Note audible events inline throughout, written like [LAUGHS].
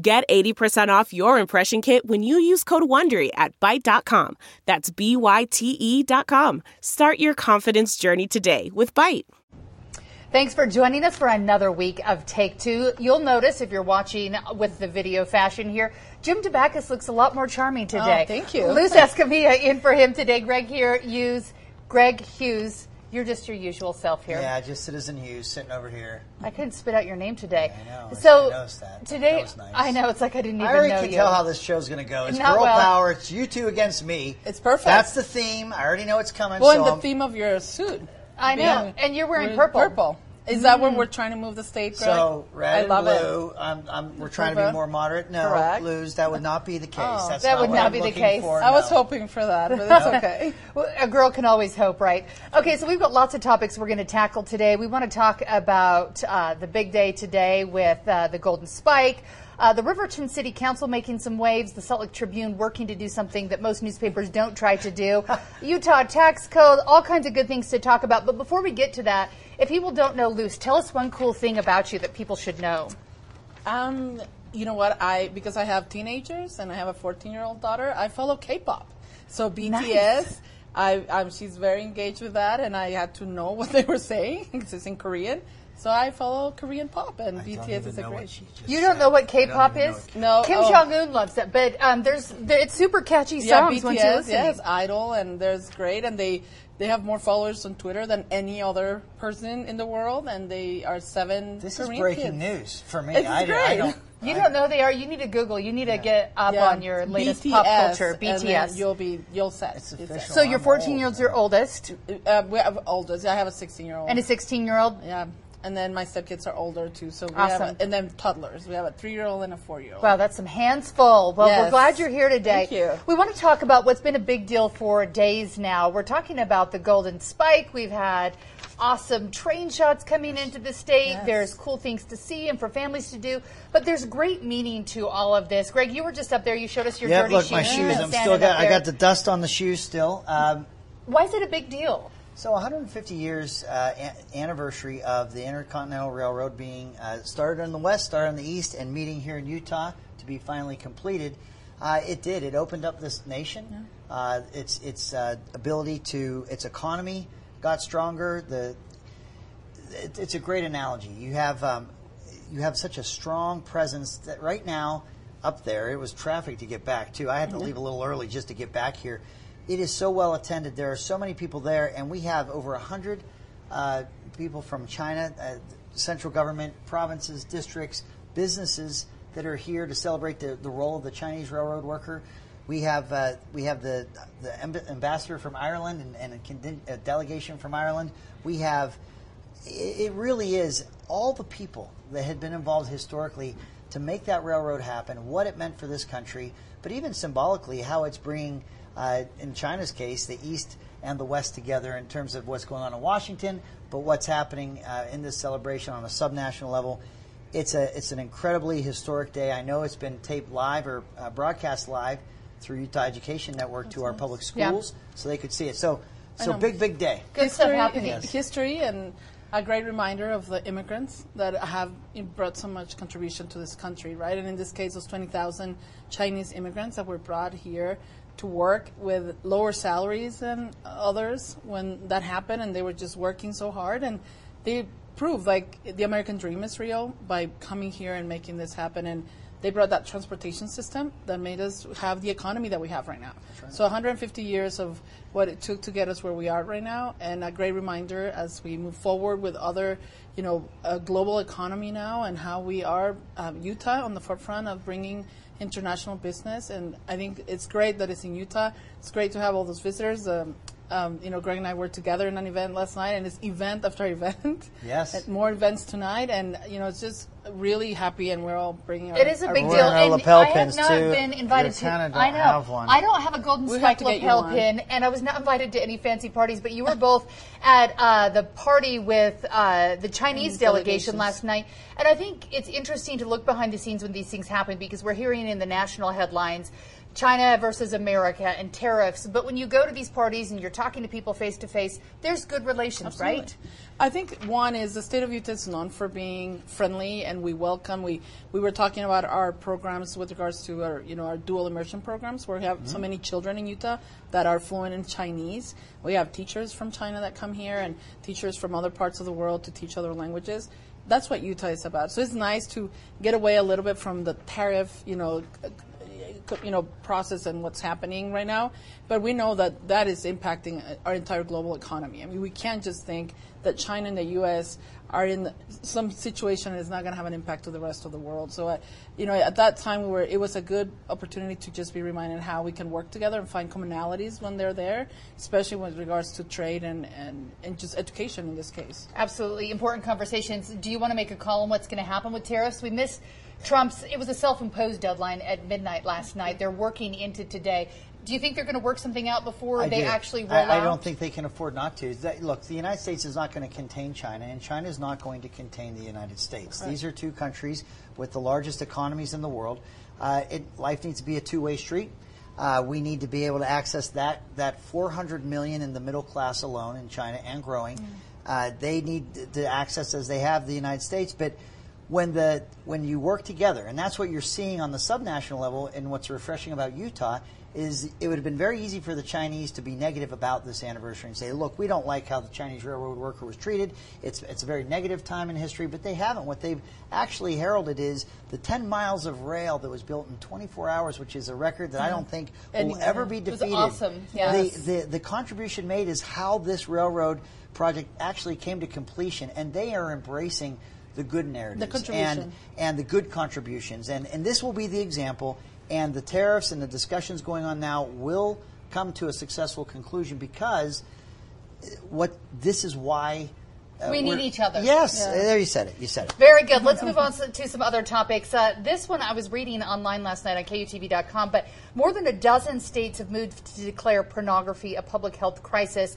Get 80% off your impression kit when you use code WONDERY at Byte.com. That's B-Y-T-E dot com. Start your confidence journey today with Byte. Thanks for joining us for another week of Take Two. You'll notice if you're watching with the video fashion here, Jim Dabakis looks a lot more charming oh, today. Oh, thank you. Luz Escamilla in for him today. Greg here, use Greg Hughes. You're just your usual self here. Yeah, just Citizen Hughes sitting over here. I couldn't spit out your name today. I know. So I noticed that. today, That was nice. I know it's like I didn't even I already know can you. tell how this show's going to go. It's [LAUGHS] Not girl well. power. It's you two against me. It's perfect. That's the theme. I already know it's coming. Well, so and the I'm- theme of your suit. I know, Yeah. and you're wearing We're purple. Purple. Is that where we're trying to move the state, Greg? So red I and love blue. I'm, I'm, we're trying to be more moderate. No, Correct. blues. That would not be the case. Oh. That's That not would what not I'm be the case. For. I was hoping for that, but it's [LAUGHS] okay. Well, a girl can always hope, right? Okay, so we've got lots of topics we're going to tackle today. We want to talk about uh, the big day today with uh, the Golden Spike. Uh, the Riverton City Council making some waves, the Salt Lake Tribune working to do something that most newspapers don't try to do, [LAUGHS] Utah tax code, all kinds of good things to talk about. But before we get to that, if people don't know Luz, tell us one cool thing about you that people should know. Um, you know what? I because I have teenagers and I have a 14 year old daughter. I follow K-pop. So BTS. Nice. I, um, she's very engaged with that, and I had to know [LAUGHS] what they were saying because it's in Korean. So I follow Korean pop, and I BTS is a great. You don't said. know what K-pop is? what- No, Kim oh. Jong Un loves it, but um, there's there, it's super catchy Yeah, songs once you BTS, listen. yes, Idol, and there's great, and they they have more followers on Twitter than any other person in the world, and they are seven. This Korean is breaking kids. news for me. It's I, I great. don't. [LAUGHS] You I- don't know they are. You need to Google. You need to get up Yeah. on your latest BTS, pop culture. and then BTS. you'll be you'll set. It's You'll official. set. So your I'm 14 old, year old's your oldest, Uh, we have oldest. I have a 16 year old. and a 16 year old. yeah, and then my stepkids are older too. So we Awesome. have, a, and then toddlers. We have a three year old and a four year old. Wow, that's some hands full. Well, we're glad you're here today. Thank you. We want to talk about what's been a big deal for days now. We're talking about the Golden Spike. We've had awesome train shots coming into the state. Yes. There's cool things to see and for families to do. But there's great meaning to all of this. Greg, you were just up there. You showed us your Yeah, dirty look, shoes. my You've shoes. I'm still got. I got the dust on the shoes still. Um, Why is it a big deal? So 150 years uh, anniversary of the Intercontinental Railroad being uh, started in the west, started in the east, and meeting here in Utah to be finally completed. Uh, it did. It opened up this nation. Uh, its its uh, ability to its economy got stronger. The it, it's a great analogy. You have um, you have such a strong presence that right now up there it was traffic to get back too. I had to leave a little early just to get back here. It is so well attended. There are so many people there, and we have over a hundred uh, people from China, uh, central government, provinces, districts, businesses that are here to celebrate the, the role of the Chinese railroad worker. We have uh, we have the the amb- ambassador from Ireland and, and a, conden- a delegation from Ireland. We have it really is all the people that had been involved historically to make that railroad happen, what it meant for this country, but even symbolically, how it's bringing, uh, in China's case, the East and the West together in terms of what's going on in Washington, but what's happening uh, in this celebration on a subnational level. It's a it's an incredibly historic day. I know it's been taped live or uh, broadcast live through Utah Education Network to our public Yeah. schools, so they could see it. So so big big day. Good stuff happening. History and a great reminder of the immigrants that have brought so much contribution to this country, right? And in this case, those 20,000 Chinese immigrants that were brought here to work with lower salaries than others when that happened, and they were just working so hard, and they proved like the American dream is real by coming here and making this happen, and they brought that transportation system that made us have the economy that we have right now. So 150 years of what it took to get us where we are right now, and a great reminder as we move forward with other, you know, a global economy now, and how we are um, Utah on the forefront of bringing international business. And I think it's great that it's in Utah. It's great to have all those visitors. Um, um, you know, Greg and I were together in an event last night, and it's event after [LAUGHS] event. Yes. And more events tonight, and you know, it's just really happy, and we're all bringing. Our, It is a our- big We're deal. in our And lapel I have not too. been invited to. don't I know. have one. I don't have a golden We have spike to get you lapel pin, and I was not invited to any fancy parties. But you were both at uh, the party with uh, the Chinese Chinese delegation last night, and I think it's interesting to look behind the scenes when these things happen because we're hearing in the national headlines. China versus America and tariffs. But when you go to these parties and you're talking to people face to face, there's good relations, right? I think one is the state of Utah is known for being friendly, and we welcome. We we were talking about our programs with regards to our you know our dual immersion programs, where we have so mm-hmm. many children in Utah that are fluent in Chinese. We have teachers from China that come here, and teachers from other parts of the world to teach other languages. That's what Utah is about. So it's nice to get away a little bit from the tariff, you know, you know process and what's happening right now but we know that that is impacting our entire global economy. I mean we can't just think that china and the us are in some situation that is not going to have an impact to the rest of the world so uh, you know at that time we were it was a good opportunity to just be reminded how we can work together and find commonalities when they're there especially with regards to trade and and, and just education in this case Absolutely important conversations. Do you want to make a call on what's going to happen with tariffs? We missed Trump's, it was a self imposed deadline at midnight last night. They're working into today. Do you think they're going to work something out before I they do. actually roll I, out? I don't think they can afford not to. That, look, the United States is not going to contain China, and China is not going to contain the United States. These are two countries with the largest economies in the world. Uh, it, life needs to be a two-way street. Uh, we need to be able to access that that 400 million in the middle class alone in China and growing. Uh, they need to access as they have the United States, but when the when you work together, and that's what you're seeing on the subnational level, and what's refreshing about Utah is it would have been very easy for the Chinese to be negative about this anniversary and say, look, we don't like how the Chinese railroad worker was treated. It's it's a very negative time in history, but they haven't. What they've actually heralded is the 10 miles of rail that was built in 24 hours, which is a record that I don't mm-hmm. think will Anywhere. ever um, be defeated. It was awesome, yes. The, the the contribution made is how this railroad project actually came to completion, and they are embracing the good narratives contribution. and and the good contributions, and and this will be the example. And the tariffs and the discussions going on now will come to a successful conclusion because what this is why uh, We need each other. Yes, Yeah. there you said it. You said it. Very good. Let's move on to to some other topics. Uh, this one I was reading online last night on KUTV.com, but more than a dozen states have moved to declare pornography a public health crisis.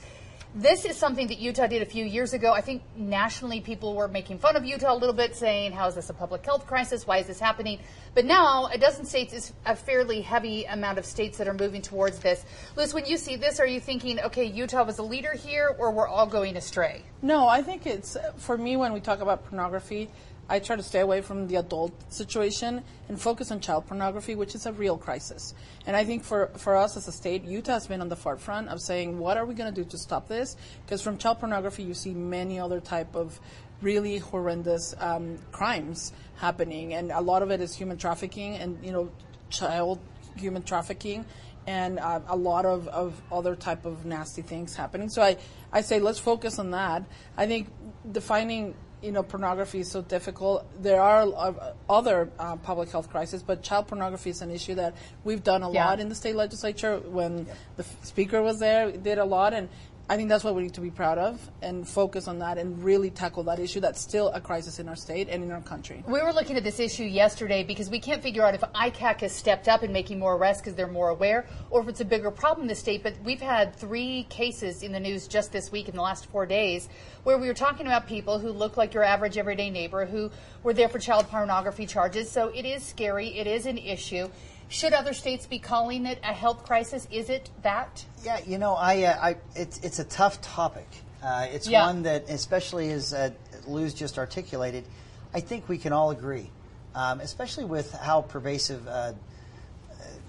This is something that Utah did a few years ago. I think nationally people were making fun of Utah a little bit, saying, How is this a public health crisis? Why is this happening? But now, a dozen states is a fairly heavy amount of states that are moving towards this. Liz, when you see this, are you thinking, okay, Utah was a leader here, or we're all going astray? No, I think it's for me when we talk about pornography, I try to stay away from the adult situation and focus on child pornography, which is a real crisis. And I think for, for us as a state, Utah has been on the forefront of saying, what are we going to do to stop this? Because from child pornography, you see many other type of really horrendous um, crimes happening, and a lot of it is human trafficking and you know child human trafficking and uh, a lot of, of other type of nasty things happening. So I, I say let's focus on that. I think defining you know pornography is so difficult. There are uh, other uh, public health crises, but child pornography is an issue that we've done a Yeah. lot in the state legislature. When the speaker was there, we did a lot, and I think that's what we need to be proud of and focus on that and really tackle that issue. That's still a crisis in our state and in our country. We were looking at this issue yesterday because we can't figure out if ICAC has stepped up in making more arrests because they're more aware, or if it's a bigger problem in the state. But we've had three cases in the news just this week in the last four days where we were talking about people who look like your average everyday neighbor who were there for child pornography charges. So it is scary. It is an issue. Should other states be calling it a health crisis? Is it that? Yeah, you know, I, uh, I it's it's a tough topic. Uh, it's Yeah. one that, especially as uh, Luz just articulated, I think we can all agree, um, especially with how pervasive. Uh,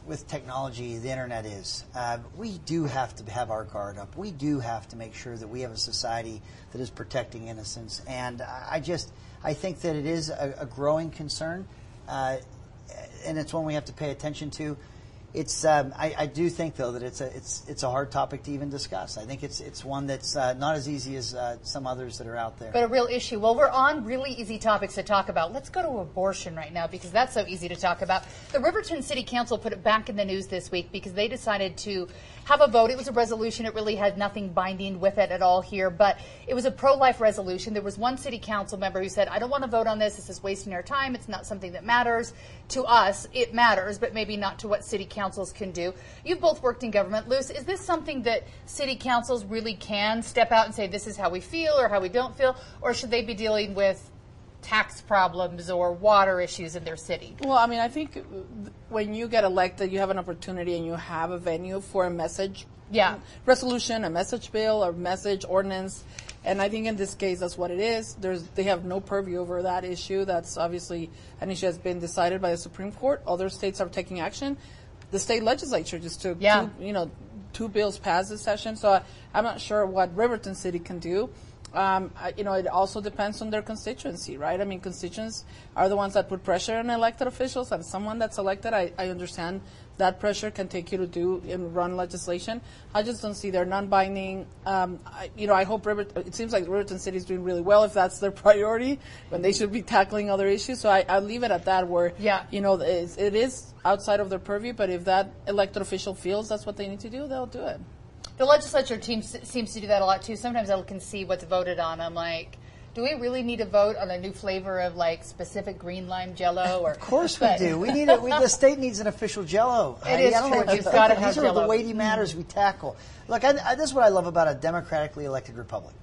with technology, the internet is. Uh, we do have to have our guard up. We do have to make sure that we have a society that is protecting innocence. And I I just, I think that it is a, a growing concern, uh, and it's one we have to pay attention to it's um, I, I, do think though that it's a it's it's a hard topic to even discuss. I think it's it's one that's uh, not as easy as uh, some others that are out there. But a real issue. Well, we're on really easy topics to talk about. Let's go to abortion right now because that's so easy to talk about. The Riverton City Council put it back in the news this week because they decided to have a vote. It was a resolution. It really had nothing binding with it at all here, but it was a pro-life resolution. There was one city council member who said, "I don't want to vote on this. This is wasting our time. It's not something that matters to us. It matters, but maybe not to what city councils can do." You've both worked in government, Luz. Is this something that city councils really can step out and say, "This is how we feel" or how we don't feel, or should they be dealing with tax problems or water issues in their city? Well, I mean, I think when you get elected, you have an opportunity and you have a venue for a message yeah. resolution, a message bill, a message ordinance. And I think in this case, that's what it is. There's, they have no purview over that issue. That's obviously an issue that's been decided by the Supreme Court. Other states are taking action. The state legislature just took, yeah. two, you know, two bills past this session. So I, I'm not sure what Riverton City can do. Um, you know, it also depends on their constituency, right? I mean, constituents are the ones that put pressure on elected officials, and someone that's elected, I, I understand that pressure can take you to do and run legislation. I just don't see they're non-binding. Um, I, you know, I hope River, it seems like Riverton City is doing really well if that's their [LAUGHS] priority when they should be tackling other issues. So I, I'll leave it at that. Where yeah. you know, it is outside of their purview, but if that elected official feels that's what they need to do, they'll do it. The legislature team seems to do that a lot too. Sometimes I can see what's voted on. I'm like, do we really need to vote on a new flavor of like specific green lime Jello? Or of course we do. We need it. We, the state needs an official Jello. [LAUGHS] It is true. You've got to have These Jello. are the weighty matters we tackle. Look, I, I, this is what I love about a democratically elected republic.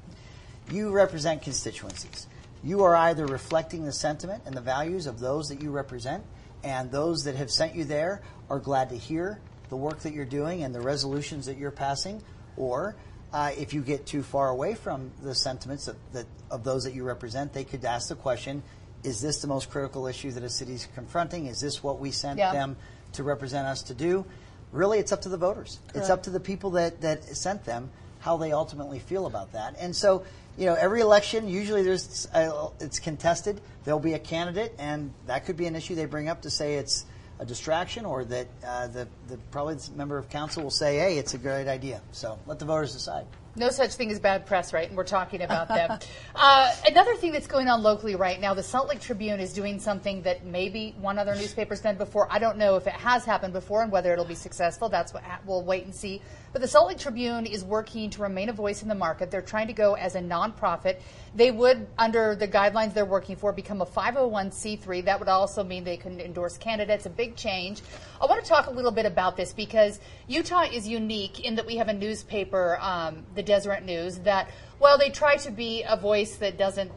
You represent constituencies. You are either reflecting the sentiment and the values of those that you represent, and those that have sent you there are glad to hear the work that you're doing and the resolutions that you're passing, or uh, if you get too far away from the sentiments of, that, of those that you represent, they could ask the question, is this the most critical issue that a city is confronting? Is this what we sent yeah. them to represent us to do? Really, it's up to the voters. Correct. It's up to the people that, that sent them how they ultimately feel about that. And so, you know, every election, usually there's uh, it's contested. There'll be a candidate, and that could be an issue they bring up to say it's – a distraction or that uh, the, the probably member of council will say, hey, it's a great idea. So let the voters decide. No such thing as bad press, right? And we're talking about them. [LAUGHS] uh, another thing that's going on locally right now, the Salt Lake Tribune is doing something that maybe one other newspaper's done before. I don't know if it has happened before and whether it'll be successful. That's what we'll wait and see. But the Salt Lake Tribune is working to remain a voice in the market. They're trying to go as a nonprofit. They would, under the guidelines they're working for, become a 501c3. That would also mean they can endorse candidates. A big change. I want to talk a little bit about this because Utah is unique in that we have a newspaper, um, the Deseret News, that, well, they try to be a voice that doesn't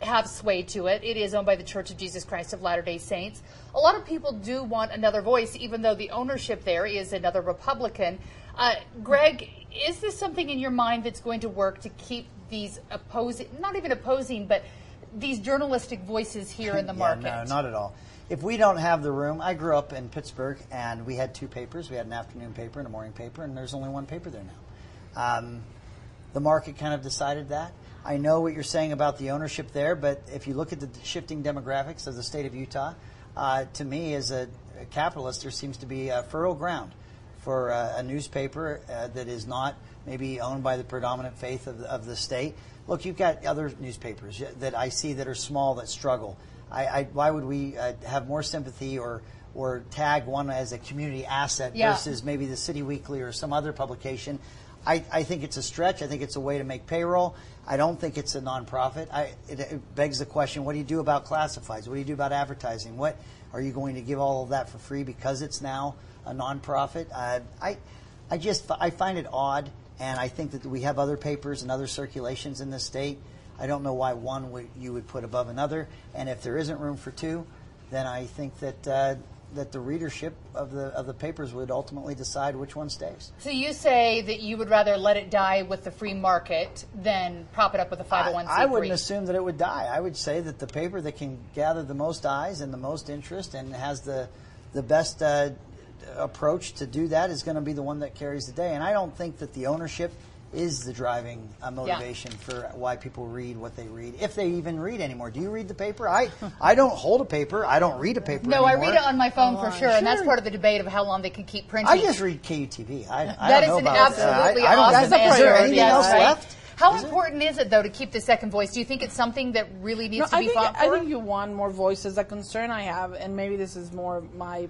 have sway to it. It is owned by the Church of Jesus Christ of Latter day Saints. A lot of people do want another voice, even though the ownership there is another Republican. Uh, Greg, is this something in your mind that's going to work to keep these opposing, not even opposing, but these journalistic voices here in the [LAUGHS] yeah, market? No, not at all. If we don't have the room, I grew up in Pittsburgh and we had two papers. We had an afternoon paper and a morning paper, and there's only one paper there now. Um, the market kind of decided that. I know what you're saying about the ownership there, but if you look at the shifting demographics of the state of Utah, uh, to me, as a, a, capitalist, there seems to be a fertile ground for uh, a newspaper uh, that is not maybe owned by the predominant faith of the, of the state. Look, you've got other newspapers that I see that are small that struggle. I, I, why would we uh, have more sympathy or or tag one as a community asset yeah. versus maybe the City Weekly or some other publication? I, I, think it's a stretch. I think it's a way to make payroll. I don't think it's a nonprofit. I, it, it, begs the question: What do you do about classifieds? What do you do about advertising? What are you going to give all of that for free because it's now a nonprofit? Uh, I, I just I find it odd, and I think that we have other papers and other circulations in the state. I don't know why one would, you would put above another, and if there isn't room for two, then I think that uh, that the readership of the of the papers would ultimately decide which one stays. So you say that you would rather let it die with the free market than prop it up with a 501c3? I, I wouldn't assume that it would die. I would say that the paper that can gather the most eyes and the most interest and has the the best uh, approach to do that is going to be the one that carries the day. And I don't think that the ownership is the driving uh, motivation for why people read what they read, if they even read anymore. Do you read the paper? I [LAUGHS] I don't hold a paper. I don't read a paper. No, I read it on my phone for sure, and that's part of the debate of how long they can keep printing. I just read KUTV. I, I That don't is know an about that. absolutely I, I don't, awesome is there answer. anything Yes, else right? left? How Is important is it though to keep the second voice? Do you think it's something that really needs No, to I be think, fought I think you want more voices. The concern I have, and maybe this is more my,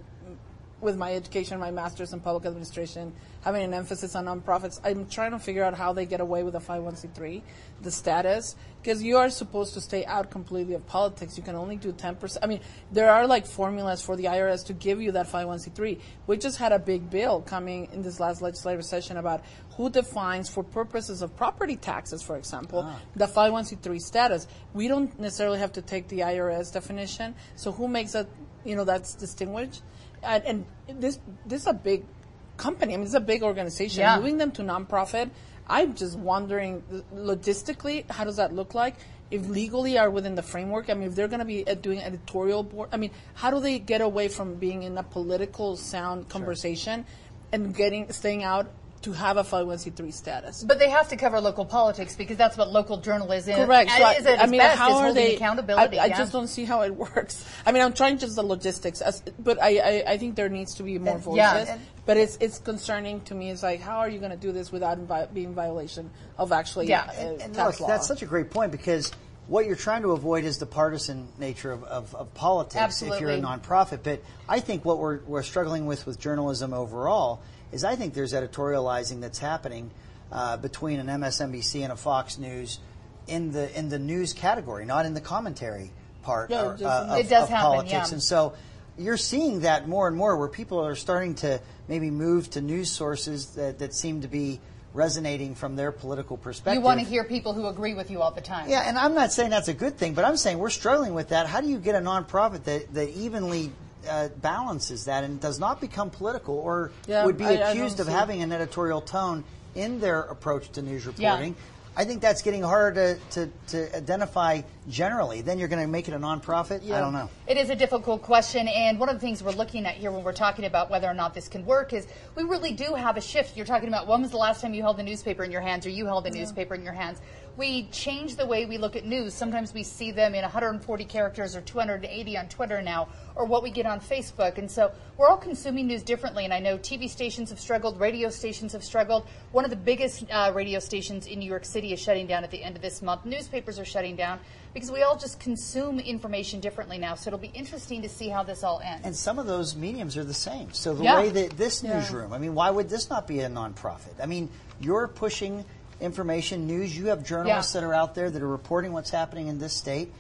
with my education, my master's in public administration, having an emphasis on nonprofits, I'm trying to figure out how they get away with a 501c3, the status, because you are supposed to stay out completely of politics. You can only do 10%. I mean, there are like formulas for the IRS to give you that 501c3. We just had a big bill coming in this last legislative session about who defines, for purposes of property taxes, for example, ah. the 501c3 status. We don't necessarily have to take the IRS definition. So who makes that, you know, that's distinguished? And, and this, this is a big company. I mean, it's a big organization. Yeah. Moving them to nonprofit, I'm just wondering logistically, how does that look like? If legally are within the framework, I mean, if they're going to be uh, doing editorial board, I mean, how do they get away from being in a political sound conversation and getting staying out to have a 501c3 status? But they have to cover local politics because that's what local journalism Correct. So I, is. At I its mean, best, how is are holding they? accountability? I, I yeah. just don't see how it [LAUGHS] works. I mean, I'm trying just the logistics, as, but I, I, I think there needs to be more voices. yeah, but it's it's concerning to me. It's like, how are you going to do this without vi- being in violation of actually Yeah, uh, And, and tax look, law? that's such a great point because what you're trying to avoid is the partisan nature of, of, of politics if you're a nonprofit. But I think what we're, we're struggling with with journalism overall is I think there's editorializing that's happening uh, between an MSNBC and a Fox News in the in the news category, not in the commentary part Yeah, or, uh, of, of happen, politics. yeah. And so you're seeing that more and more where people are starting to maybe move to news sources that, that seem to be resonating from their political perspective. you want to hear people who agree with you all the time. Yeah, and I'm not saying that's a good thing, but I'm saying we're struggling with that. How do you get a nonprofit that, that evenly uh, balances that and does not become political or Yeah, would be I- I accused don't of having an editorial tone in their approach to news reporting? I think that's getting harder to, to, to identify generally. Then you're going to make it a nonprofit? I don't know. It is a difficult question, and one of the things we're looking at here when we're talking about whether or not this can work is we really do have a shift. You're talking about when was the last time you held a newspaper in your hands or you held a newspaper in your hands. We change the way we look at news. Sometimes we see them in 140 characters or 280 on Twitter now, or what we get on Facebook. And so we're all consuming news differently. And I know TV stations have struggled, radio stations have struggled. One of the biggest uh, radio stations in New York City is shutting down at the end of this month. Newspapers are shutting down because we all just consume information differently now. So it'll be interesting to see how this all ends. And some of those mediums are the same. So the Yeah. way that this newsroom, I mean, why would this not be a nonprofit? I mean, you're pushing information, news. You have journalists Yeah. that are out there that are reporting what's happening in this state.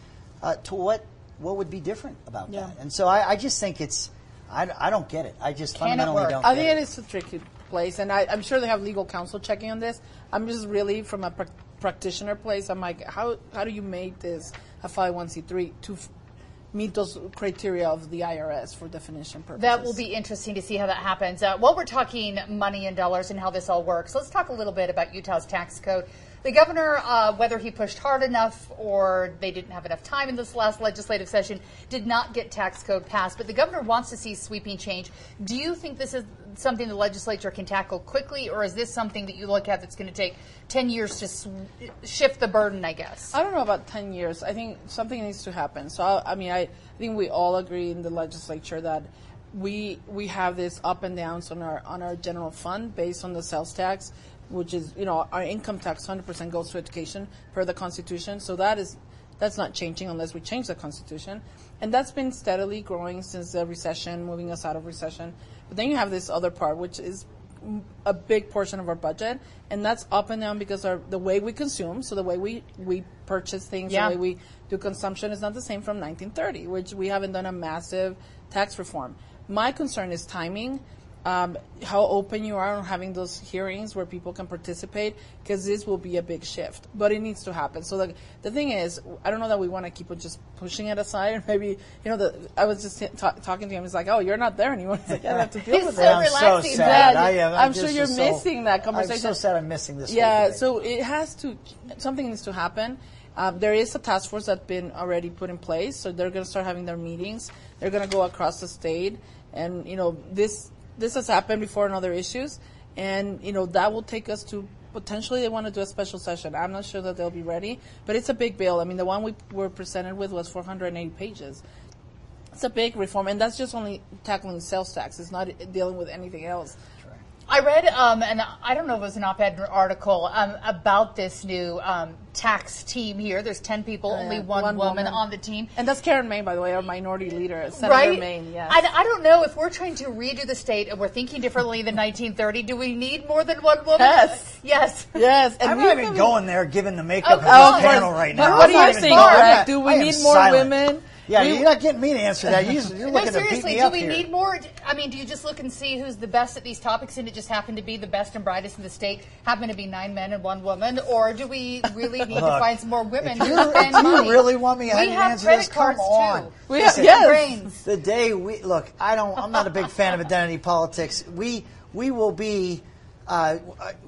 Uh, to what what would be different about Yeah. that? And so I, I just think it's, I, I don't get it. I just Can fundamentally don't. I think it is a tricky place, and I, I'm sure they have legal counsel checking on this. I'm just really from a prac practitioner place. I'm like, how how do you make this a 501c3 to meet those criteria of the IRS for definition purposes? That will be interesting to see how that happens. Uh, while we're talking money and dollars and how this all works, let's talk a little bit about Utah's tax code. The governor, uh, whether he pushed hard enough or they didn't have enough time in this last legislative session, did not get tax code passed. But the governor wants to see sweeping change. Do you think this is something the legislature can tackle quickly, or is this something that you look at that's going to take 10 years to sw- shift the burden, I guess? I don't know about 10 years. I think something needs to happen. So, I, I mean, I, I think we all agree in the legislature that we we have this up and downs on our on our general fund based on the sales tax, which is you know our income tax 100% goes to education per the Constitution. So that is that's not changing unless we change the Constitution, and that's been steadily growing since the recession, moving us out of recession. But then you have this other part, which is a big portion of our budget, and that's up and down because our the way we consume, so the way we we purchase things, Yeah. the way we do consumption is not the same from 1930, which we haven't done a massive tax reform. My concern is timing. Um, how open you are on having those hearings where people can participate, because this will be a big shift. But it needs to happen. So the, the thing is, I don't know that we want to keep on just pushing it aside. [LAUGHS] Maybe you know, the, I was just t- ta- talking to him. He's like, "Oh, you're not there anymore." [LAUGHS] He's like, I have to deal He's with so it." I'm relaxing. so sad. I am. I'm I'm sure you're so- missing that conversation. I'm so sad I'm missing this. Yeah, so it has to, something needs to happen. Um, there is a task force that's been already put in place, so they're going to start having their meetings. They're going to go across the state, and you know this this has happened before in other issues, and you know that will take us to potentially they want to do a special session. I'm not sure that they'll be ready, but it's a big bill. I mean, the one we were presented with was 480 pages. It's a big reform, and that's just only tackling sales tax. It's not dealing with anything else. I read, um, and I don't know if it was an op-ed article um, about this new um, tax team here. There's 10 people, only one, One woman, woman. on the team. And that's Karen Mayne, by the way, our minority leader, Senator right? Mayne. Yes. I, I don't know if we're trying to redo the state and we're thinking differently than 1930. Do we need more than one woman? Yes. Yes. yes, and I'm we not even haven't- going there, given the makeup of Oh, this come panel right now. what I'm you saying, think. Greg? Do we I need more silent. women? Yeah, We- you're not getting me to answer that. You, you're [LAUGHS] No, looking beat seriously, do we here. need more? I mean, do you just look and see who's the best at these topics and it just happened to be the best and brightest in the state, happen to be nine men and one woman? Or do we really need to find some more women if you- spend if you money? really want me to we have have answer credit this, come cards on. too. We Listen, have- yes. brains. the day we look, I don't. I'm not a big fan of identity politics. We we will be, uh,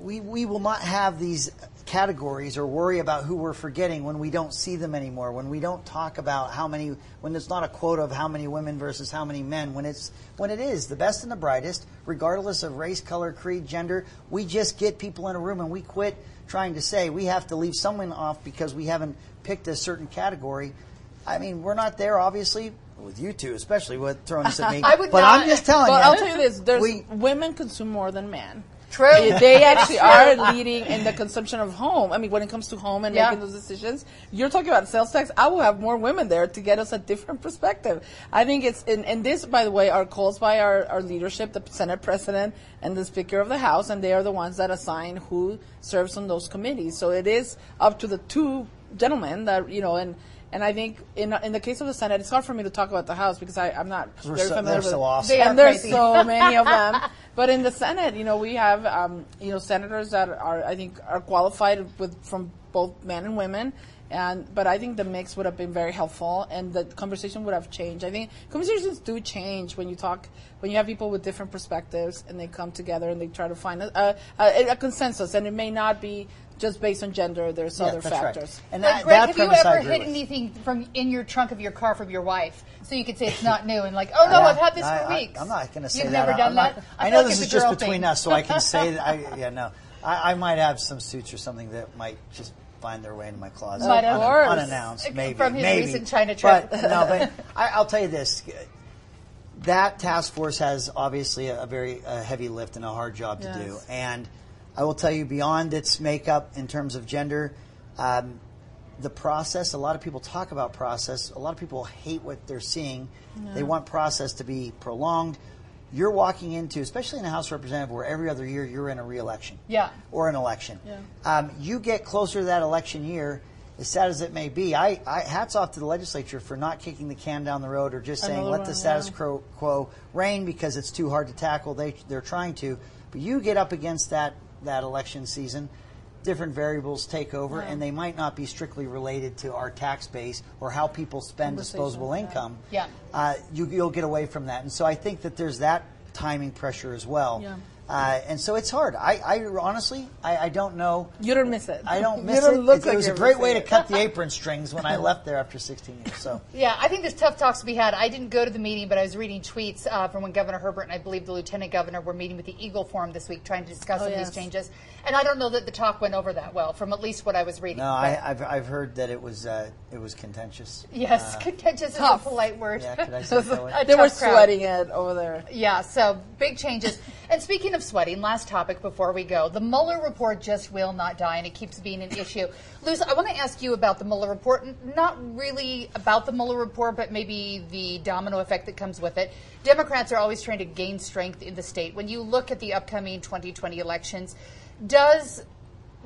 we we will not have these categories or worry about who we're forgetting when we don't see them anymore. When we don't talk about how many, when it's not a quota of how many women versus how many men. When it's when it is the best and the brightest, regardless of race, color, creed, gender. We just get people in a room and we quit trying to say we have to leave someone off because we haven't picked a certain category. I mean, we're not there, obviously, with you two, especially with throwing this at me. I would but not- I'm just telling Well, you. I'll tell you this: there's we, women consume more than men. True. They- They [LAUGHS] actually are leading in the consumption of home. I mean, when it comes to home and Yeah. making those decisions, you're talking about sales tax. I will have more women there to get us a different perspective. I think it's, and, and this, by the way, are calls by our, our leadership, the Senate President and the Speaker of the House, and they are the ones that assign who serves on those committees. So it is up to the two gentlemen that, you know, and, and I think in, in the case of the Senate, it's hard for me to talk about the House because I, I'm not very so- familiar with so awesome. They and there's so many of them. [LAUGHS] But in the Senate, you know, we have um, you know senators that are I think are qualified with from both men and women. And but I think the mix would have been very helpful, and the conversation would have changed. I think conversations do change when you talk when you have people with different perspectives and they come together and they try to find a, a, a consensus. And it may not be just based on gender. There's yeah, other that's right. factors. And Like, that, Greg, that have you ever agree hid with. anything from in your trunk of your car from your wife, so you could say it's not new and like, oh no, Yeah, I've had this I- for I- weeks. I'm not going to say You've that. never I'm done not- that. I, I know feel like this is a just girl between thing. us, so I can say that. [LAUGHS] I, yeah, no, I, I might have some suits or something that might just find their way into my closet Might have. Unannounced, maybe From his maybe. recent China trip. But [LAUGHS] no, but [LAUGHS] I, I'll tell you this: that task force has obviously a, a very uh, heavy lift and a hard job to do, and I will tell you beyond its makeup in terms of gender. Um, the process, a lot of people talk about process. A lot of people hate what they're seeing. They want process to be prolonged. You're walking into, especially in a House representative, where every other year you're in a re-election Yeah. or an election. Um, you get closer to that election year, as sad as it may be. I, I hats off to the legislature for not kicking the can down the road or just saying Another let one, the status yeah. quo, quo reign because it's too hard to tackle. They they're trying to, but you get up against that that election season. Different variables take over, and they might not be strictly related to our tax base or how people spend disposable income. Yeah. Uh, you, you'll get away from that, and so I think that there's that timing pressure as well. Yeah. Uh, and so it's hard. I, I honestly, I, I don't know. You don't miss it. I don't You miss don't it. look it, like it was a great way to cut the [LAUGHS] apron strings when I left there after 16 years. So Yeah, I think there's tough talks to be had. I didn't go to the meeting, but I was reading tweets uh, from when Governor Herbert and I believe the Lieutenant Governor were meeting with the Eagle Forum this week trying to discuss Oh, some of yes. these changes. And I don't know that the talk went over that well, from at least what I was reading. no, I, I've, I've heard that it was uh, it was contentious. yes, Uh, contentious tough. is a polite word. yeah, could I [LAUGHS] say it that way? They were tough crowd. sweating it over there. Yeah, so big changes. and speaking of sweating, last topic before we go. The Mueller report just will not die, and it keeps being an issue. Luz, I want to ask you about the Mueller report. Not really about the Mueller report, but maybe the domino effect that comes with it. Democrats are always trying to gain strength in the state. When you look at the upcoming 2020 elections, does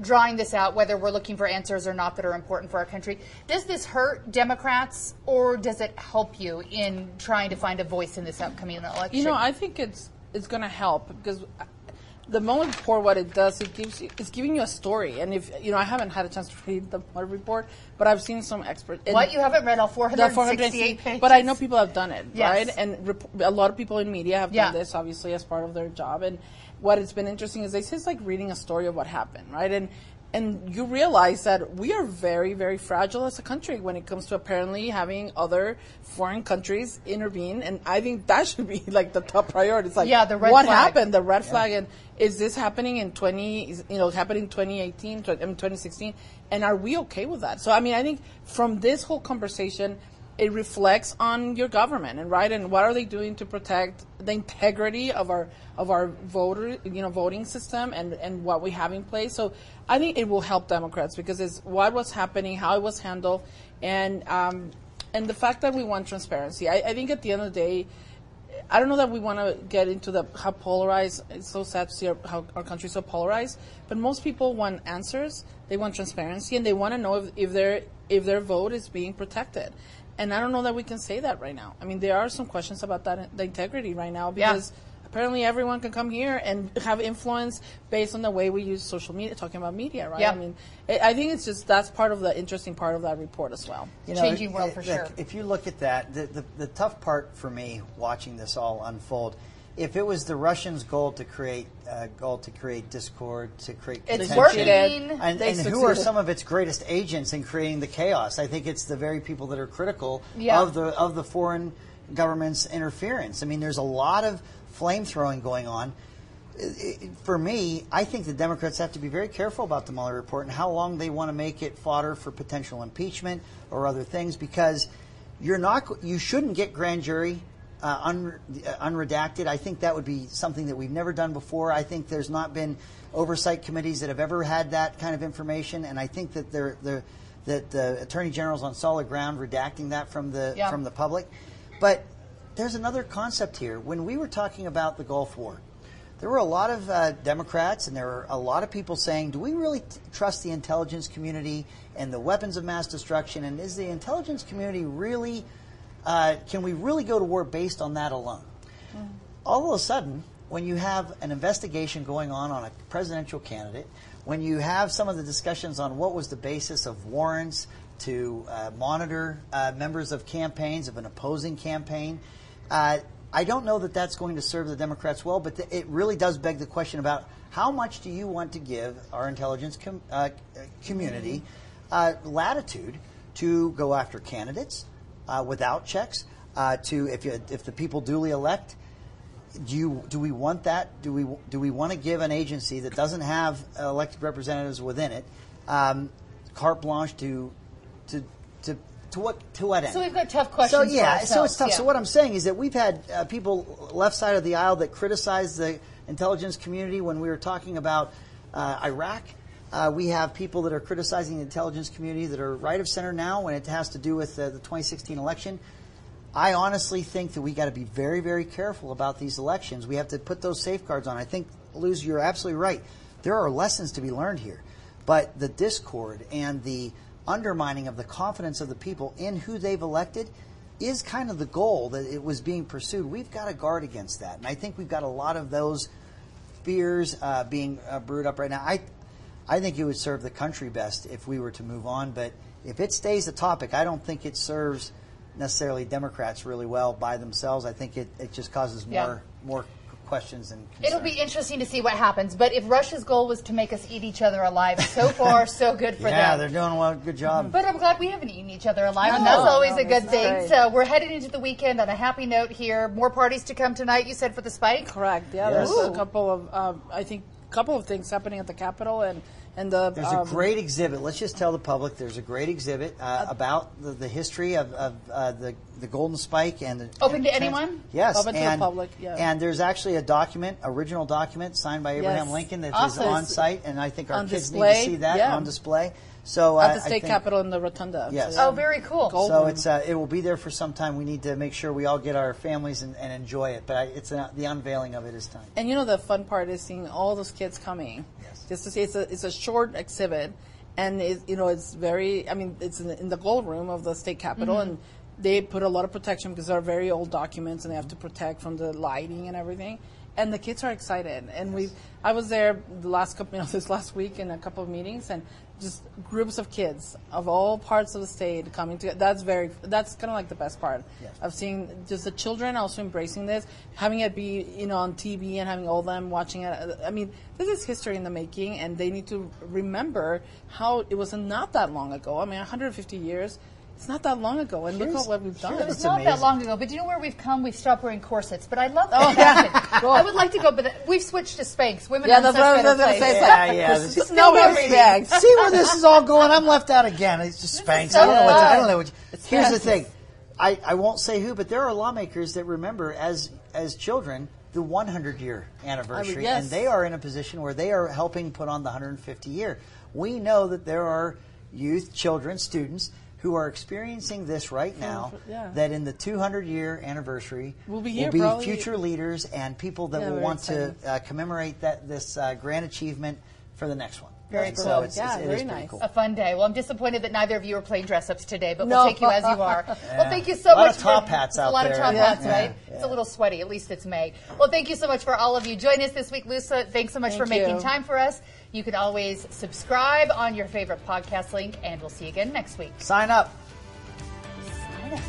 drawing this out, whether we're looking for answers or not that are important for our country, does this hurt Democrats or does it help you in trying to find a voice in this upcoming election? You know, I think it's it's going to help because the Mueller report, what it does, it gives you, it's giving you a story. And if you know, I haven't had a chance to [LAUGHS] read the Mueller report, but I've seen some experts. What you haven't read all the 468 pages? but I know people have done it, Yes. right? And rep- a lot of people in media have Yeah. done this, obviously, as part of their job. And what has been interesting is they say it's like reading a story of what happened, right? And and you realize that we are very, very fragile as a country when it comes to apparently having other foreign countries intervene. And I think that should be [LAUGHS] like the top priority. It's like, Yeah, the red what flag. happened? The red flag. And is this happening in 20, is- you know, happening in 2018, I mean, 2016? And are we okay with that? So, I mean, I think from this whole conversation, it reflects on your government and right and what are they doing to protect the integrity of our of our voter you know voting system and and what we have in place so i think it will help democrats because it's what was happening how it was handled and um and the fact that we want transparency i, I think at the end of the day I don't know that we want to get into the how polarized. It's so sad to see our, how our country's so polarized. But most people want answers. They want transparency, and they want to know if, if their if their vote is being protected. And I don't know that we can say that right now. I mean, there are some questions about that the integrity right now Yeah. because apparently everyone can come here and have influence based on the way we use social media. Talking about media, right? Yeah. I mean, I I think it's just that's part of the interesting part of that report as well. You know, Changing world it- for look, sure. If you look at that, the, the, the tough part for me watching this all unfold, if it was the Russians' goal to create uh, goal to create discord, to create It's working. and, and who are some of its greatest agents in creating the chaos? I think it's the very people that are critical Yeah. of the of the foreign government's interference. I mean, there's a lot of flame throwing going on. It- it- For me, I think the Democrats have to be very careful about the Mueller report and how long they want to make it fodder for potential impeachment or other things because you're not you shouldn't get grand jury uh, un, uh, unredacted. I think that would be something that we've never done before. I think there's not been oversight committees that have ever had that kind of information, and I think that they're, they're, that the attorney general's on solid ground redacting that from the Yeah. from the public. But there's another concept here. When we were talking about the Gulf War, there were a lot of uh, Democrats and there were a lot of people saying, do we really t- trust the intelligence community and the weapons of mass destruction? And is the intelligence community really, uh, can we really go to war based on that alone? All of a sudden, when you have an investigation going on on a presidential candidate, when you have some of the discussions on what was the basis of warrants to uh, monitor uh, members of campaigns, of an opposing campaign, uh, I don't know that that's going to serve the Democrats well, but th- it really does beg the question about how much do you want to give our intelligence com- uh, uh, community uh, latitude to go after candidates uh, without checks, uh, to if, you, if the people duly elect, do you do we want that? Do we do we want to give an agency that doesn't have elected representatives within it um, carte blanche to to to to what to what end? So we've got tough questions. for yeah, so it's tough. yeah. So what I'm saying is that we've had uh, people left side of the aisle that criticize the intelligence community when we were talking about uh, Iraq. Uh, we have people that are criticizing the intelligence community that are right of center now when it has to do with uh, the 2016 election. I honestly think that we got to be very, very careful about these elections. We have to put those safeguards on. I think, Luz, you're absolutely right. There are lessons to be learned here, but the discord and the undermining of the confidence of the people in who they've elected is kind of the goal that it was being pursued. We've got to guard against that, and I think we've got a lot of those fears uh, being uh, brewed up right now. I, I think it would serve the country best if we were to move on, but if it stays a topic, I don't think it serves necessarily Democrats really well by themselves. I think it, it just causes more Yeah. more questions and concerns. It'll be interesting to see what happens. But if Russia's goal was to make us eat each other alive, so far so good for yeah, them. Yeah, they're doing well. Good job. But I'm glad we haven't eaten each other alive, and that's always no, a good thing. great. So we're heading into the weekend on a happy note here. More parties to come tonight. You said for the spike. Correct. Yeah, Yes. there's Ooh. a couple of um, I think couple of things happening at the Capitol and and the There's um, a great exhibit. Let's just tell the public there's a great exhibit uh, about the, the history of, of uh, the the Golden Spike and the Open to and trans- anyone? Yes, Open to the public, yeah. And there's actually a document, original document signed by Abraham Yes. Lincoln that is Awesome. on site, and I think our kids display, need to see that yeah. on display. So at uh, the I state think- capitol in the rotunda. Yes. yeah. Oh, very cool. Gold So it's uh, it will be there for some time. We need to make sure we all get our families and, and enjoy it. But I, it's uh, the unveiling of it is time. And you know the fun part is seeing all those kids coming. Yes. Just to see it's a it's a short exhibit, and it, you know it's very. I mean it's in the, in the gold room of the state capitol, Mm-hmm. and they put a lot of protection because they're very old documents, and they have to protect from the lighting and everything. and the kids are excited. And we, I was there the last couple, [LAUGHS] you know, this last week in a couple of meetings, and just groups of kids of all parts of the state coming together. That's very, that's kind of like the best part Yes. of seeing just the children also embracing this, having it be, you know, on TV and having all them watching it. Uh, I mean, this is history in the making, and they need to remember how it was not that long ago. I mean, 150 years. It's not that long ago, and look at what we've done. It's It's not that long ago, but do you know where we've come? We've stopped wearing corsets. But I love Oh, that. yeah. [LAUGHS] I would like to go, but the- we've switched to Spanx. Women Yeah, are in that's such what I was better gonna place. say. Yeah, yeah. There's This- no Still respect. [LAUGHS] See where this is all going? I'm left out again. It's just Spanx. I don't know what. I don't know what. Here's the thing. I, I won't say who, but there are lawmakers that remember as as children the 100 year anniversary, yes. and they are in a position where they are helping put on the 150 year. We know that there are youth, children, students who are experiencing this right now. yeah. That in the 200 year anniversary We'll be here will be probably- future leaders and people that Yeah, will very want to uh, commemorate that this uh, grand achievement for the next one. Very And cool. So it's, Yeah, it's, it very is nice. cool. A fun day. Well, I'm disappointed that neither of you are playing dress ups today, but No. we'll take you as you [LAUGHS] are. Well, thank you so much. A lot much. of top for, hats it's out A lot there. of top Yeah. hats, right? Yeah. It's a little sweaty. At least it's May. Well, thank you so much for all of you. Join us this week, Lusa. Thanks so much Thank for making time for us. You can always subscribe on your favorite podcast link, and we'll see you again next week. Sign up. Sign up.